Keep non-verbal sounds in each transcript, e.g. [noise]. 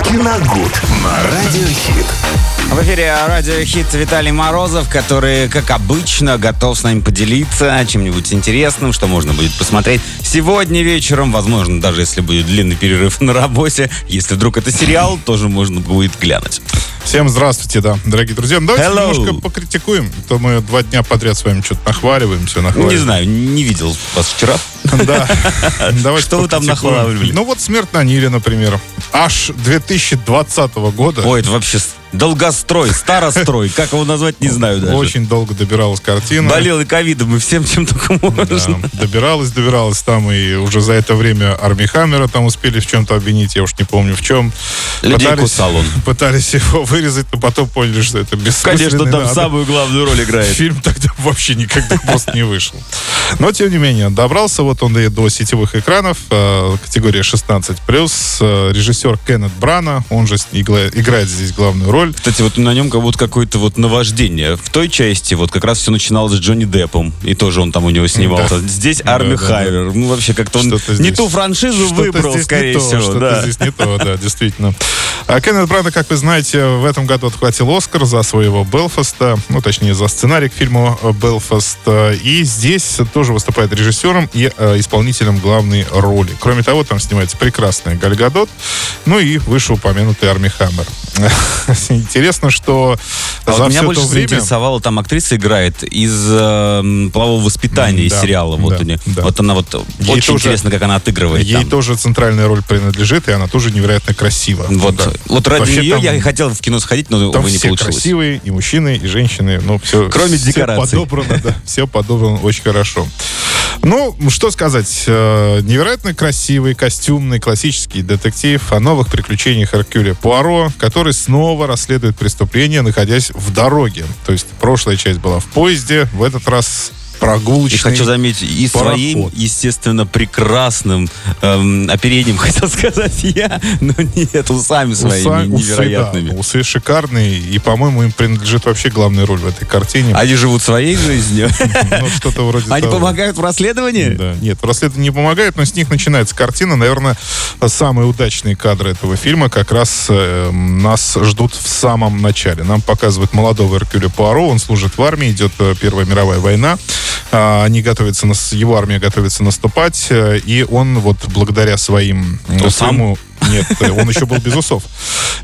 Киногуд на Радиохит. В эфире радиохит Виталий Морозов, который, как обычно, готов с нами поделиться чем-нибудь интересным, что можно будет посмотреть сегодня вечером. Возможно, даже если будет длинный перерыв [laughs] на работе. Если вдруг это сериал, тоже можно будет глянуть. Всем здравствуйте, да, дорогие друзья. Ну, давайте Hello. немножко покритикуем. То мы два дня подряд с вами что-то нахваливаем, все нахваливаем. Не знаю, не видел вас вчера. Да. [laughs] Что вы там нахваливали? Ну вот «Смерть на Ниле», например. Аж 2020 года. Ой, это вообще долгострой, старострой. Как его назвать, не знаю даже. Очень долго добиралась картина. Болел и ковидом, и всем, чем только Да, можно. добиралась, добиралась там, и уже за это время Арми Хаммера там успели в чем-то обвинить, я уж не помню в чем. Людей Пытались- кусал он. Пытались его вырезать, но потом поняли, что это бессмысленно. Конечно, там надо. самую главную роль играет. Фильм тогда вообще никогда просто не вышел. Но, тем не менее, добрался вот он и до сетевых экранов, э, категория 16+. Э, режиссер Кеннет Брана, он же играет здесь главную роль. Кстати, вот на нем как будто какое-то вот наваждение. В той части вот как раз все начиналось с Джонни Деппом. И тоже он там у него снимался. Здесь Арми Да, да, Хайвер. Ну, вообще, как-то он Что-то не здесь- ту франшизу Что-то выбрал, здесь скорее не то, всего. Что-то да. здесь не то, да, действительно. А Кеннет Брана, как вы знаете, в этом году отхватил Оскар за своего Белфаста, ну, точнее, за сценарий к фильму «Белфаст». И здесь тоже выступает режиссером и э, исполнителем главной роли. Кроме того, там снимается прекрасная Галь Гадот, ну и вышеупомянутый Арми Хаммер. [laughs] Интересно, что А вот меня больше время... заинтересовала, там актриса играет из э, полового воспитания, из Да, сериала. Вот, да, у нее. да. вот она вот Ей очень тоже- интересно, как она отыгрывает. Ей там. тоже центральная роль принадлежит, и она тоже невероятно красива. Вот, Да. вот ради Вообще нее там- я и хотел в кино сходить, но, Там увы, не все получилось. красивые, и мужчины, и женщины. Ну, все, Кроме все декораций. подобрано, да. [laughs] Все подобрано очень хорошо. Ну, что сказать. э, Невероятно красивый, костюмный, классический детектив о новых приключениях Hercule Пуаро, который снова расследует преступление, находясь в дороге. То есть прошлая часть была в поезде, в этот раз прогулочный. И хочу заметить, и пароход. своим, естественно, прекрасным эм, оперением, [laughs] хотел сказать я, но нет, усами своими Уса- усы, невероятными. да, усы шикарные, и, по-моему, им принадлежит вообще главная роль в этой картине. Они живут своей жизнью. [laughs] Ну, что-то вроде Они помогают в расследовании? Да, нет, в расследовании не помогает, но с них начинается картина. Наверное, самые удачные кадры этого фильма как раз э, нас ждут в самом начале. Нам показывают молодого Эркюля Пуаро, он служит в армии, идет э, Первая мировая война. А, Они готовятся, нас- его армия готовится наступать, э, и он вот благодаря своим... э, Усам? нет, э, он еще был без усов.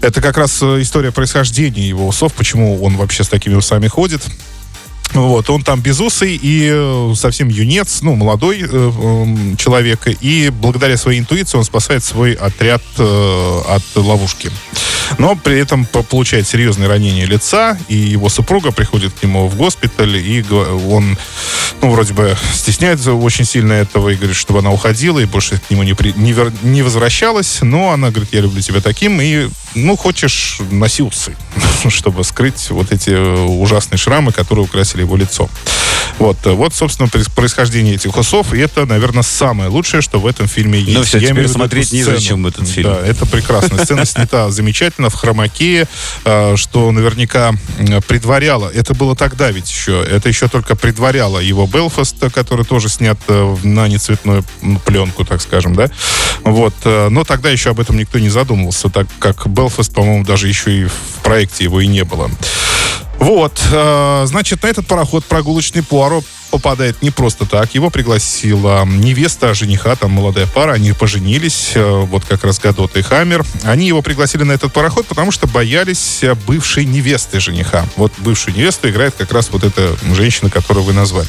Это как раз история происхождения его усов, почему он вообще с такими усами ходит. Вот, он там безусый и совсем юнец, ну, молодой э, эм, человек, и благодаря своей интуиции он спасает свой отряд э, от ловушки. Но при этом по- получает серьезные ранения лица, и его супруга приходит к нему в госпиталь, и он, ну, вроде бы стесняется очень сильно этого и говорит, чтобы она уходила и больше к нему не, при- не, вер- не возвращалась, но она говорит, я люблю тебя таким, и, ну, хочешь, носи усы, [laughs] чтобы скрыть вот эти э, ужасные шрамы, которые украсили его лицо. Вот, э, вот, собственно, происхождение этих усов, и это, наверное, самое лучшее, что в этом фильме есть. Ну всё, Я теперь смотреть незачем сцену. этот фильм. Да, это прекрасно. Сцена снята замечательно, в хромакее, э, что наверняка предваряло, это было тогда ведь еще, это еще только предваряло его Белфаст, который тоже снят э, на нецветную пленку, так скажем, да. Вот, э, но тогда еще об этом никто не задумывался, так как Белфаст, по-моему, даже еще и в проекте его и не было. Вот, э, значит, на этот пароход прогулочный Пуаро попадает не просто так. Его пригласила невеста жениха, там молодая пара, они поженились, э, вот как раз Гадот и Хаммер. Они его пригласили на этот пароход, потому что боялись э, бывшей невесты жениха. Вот бывшую невесту играет как раз вот эта женщина, которую вы назвали.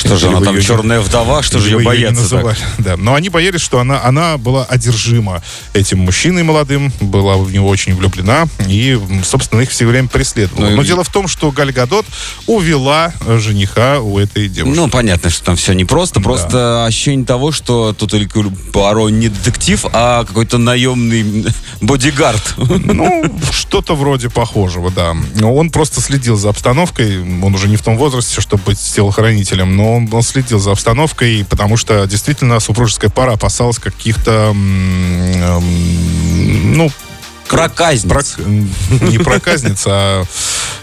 Что же она там её не- черная вдова, что же ее не бояться так? Да, но они боялись, что она, она была одержима этим мужчиной молодым, была в него очень влюблена, и, собственно, их все время преследовала. Ну и- Но дело в том, что Галь Гадот увела жениха у этой девушки. Ну, понятно, что там все непросто. Просто ощущение того, что тут Эркюль Пуаро не детектив, а какой-то наемный [laughs] бодигард. Ну, [laughs] что-то вроде похожего, да. Но Он просто следил за обстановкой. Он уже не в том возрасте, чтобы быть телохранителем, но он, он следил за обстановкой, потому что действительно супружеская пара опасалась каких-то, ну, Проказниц. Про- Не проказница, а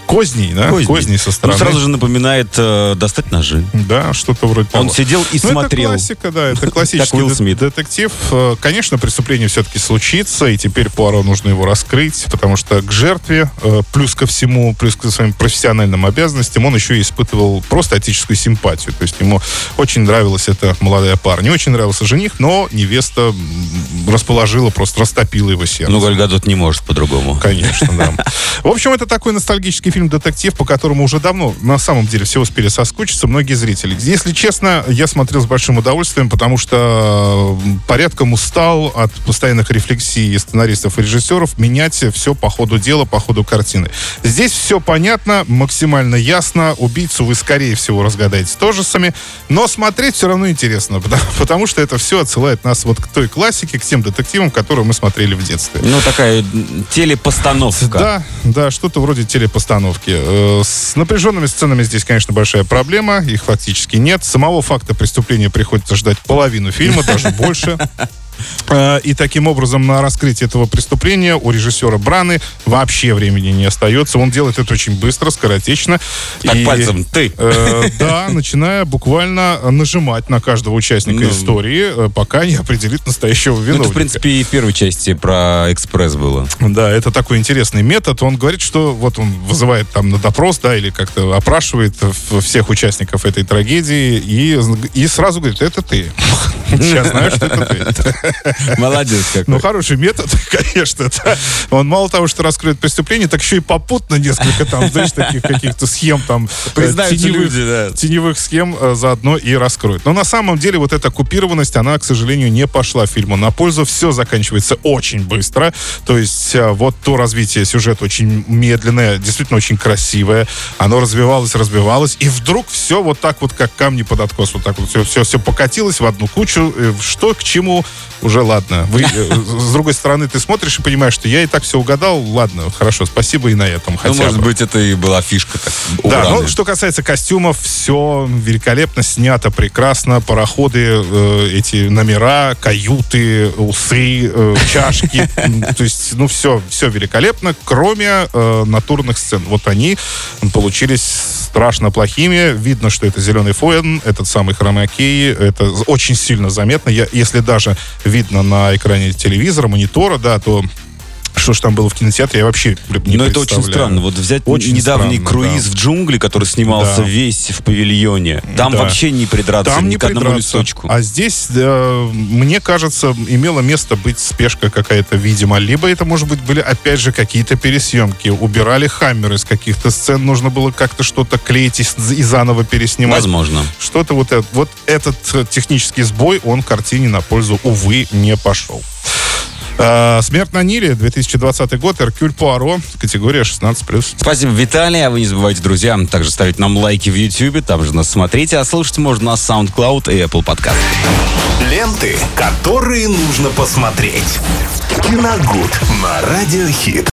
козней, да? Козней. Козней со Ну, стороны. сразу же напоминает э, достать ножи. Да, что-то вроде того. Он сидел и Ну, смотрел. Это классика, да, это [laughs] классический Уилл Смит. детектив. Э, Конечно, преступление все-таки случится, и теперь Пуаро нужно его раскрыть, потому что к жертве, э, плюс ко всему, плюс к своим профессиональным обязанностям, он еще и испытывал просто отеческую симпатию. То есть ему очень нравилась эта молодая пара. Не очень нравился жених, но невеста расположила, просто растопила его сердце. Ну, Гальгадот не может по-другому. Конечно, да. [laughs] В общем, это такой ностальгический фильм-детектив, по которому уже давно, на самом деле, все успели соскучиться многие зрители. Если честно, я смотрел с большим удовольствием, потому что порядком устал от постоянных рефлексий сценаристов и режиссеров менять все по ходу дела, по ходу картины. Здесь все понятно, максимально ясно. Убийцу вы, скорее всего, разгадаете тоже сами, но смотреть все равно интересно, [laughs] потому, потому что это все отсылает нас вот к той классике, к тем детективам, которые мы смотрели в детстве. Ну, такая телепостановка. Да, да, что-то вроде телепостановки. Э, С напряженными сценами здесь, конечно, большая проблема. Их фактически нет. Самого факта преступления приходится ждать половину фильма, даже больше. Э, И таким образом на раскрытие этого преступления у режиссера Браны вообще времени не остается. Он делает это очень быстро, скоротечно. Так И, пальцем ты. э, да, начиная буквально нажимать на каждого участника Ну. истории, э, пока не определит настоящего Ну, виновника. это, в принципе, и в первой части про экспресс было. Да, это такой интересный метод. Он говорит, что вот он вызывает там на допрос, да, или как-то опрашивает всех участников этой трагедии и, и сразу говорит, это ты. [laughs] Сейчас знаешь, что это ты. [laughs] Молодец какой. Ну, хороший метод, [laughs] конечно. да. Он мало того, что раскроет преступление, так еще и попутно несколько там, знаешь, таких каких-то схем там. э, Признаются теневых- люди, да. Теневых схем э, заодно и раскроет. Но на самом деле вот эта купированность, она, к сожалению, не пошла фильму на пользу. Все заканчивается очень быстро. То есть э, вот то развитие сюжета очень медленное, действительно очень красивое. Оно развивалось, развивалось. И вдруг все вот так вот, как камни под откос. Вот так вот все, все, все покатилось в одну кучу. Что к чему, уже ладно. Вы, э, с другой стороны, ты смотришь и понимаешь, что я и так все угадал. Ладно, хорошо, спасибо и на этом. Ну, Хотя может бы. быть, это и была фишка. Так, Да, ну, что касается костюмов, все великолепно снято, прекрасно. Пароходы, э, эти номера, каюты, усы, э, чашки. [laughs] То есть, ну, все, все великолепно, кроме э, натурных сцен. Вот они получились страшно плохими. Видно, что это зеленый фоен, этот самый хромакей. Это очень сильно заметно. Я, если даже видно на экране телевизора, монитора, да, то что ж там было в кинотеатре, я вообще не Но это очень странно. Вот взять Очень недавний странно, круиз да. в джунгли, который снимался Да. весь в павильоне. Там Да. вообще не придраться Там ни не к одному придраться. листочку. А здесь, э, мне кажется, имело место быть спешка какая-то, видимо. Либо это, может быть, были, опять же, какие-то пересъемки. Убирали хаммеры из каких-то сцен. Нужно было как-то что-то клеить и, и заново переснимать. Возможно. Что-то вот, это, вот этот э, технический сбой, он картине на пользу, увы, не пошел. Э, «Смерть на Ниле», 2020 год, «Эркюль Пуаро», категория 16+. Спасибо, Виталий. А вы не забывайте, друзья, также ставить нам лайки в YouTube, там же нас смотрите, а слушать можно на SoundCloud и Apple Podcast. Ленты, которые нужно посмотреть. Киногуд на Радиохит.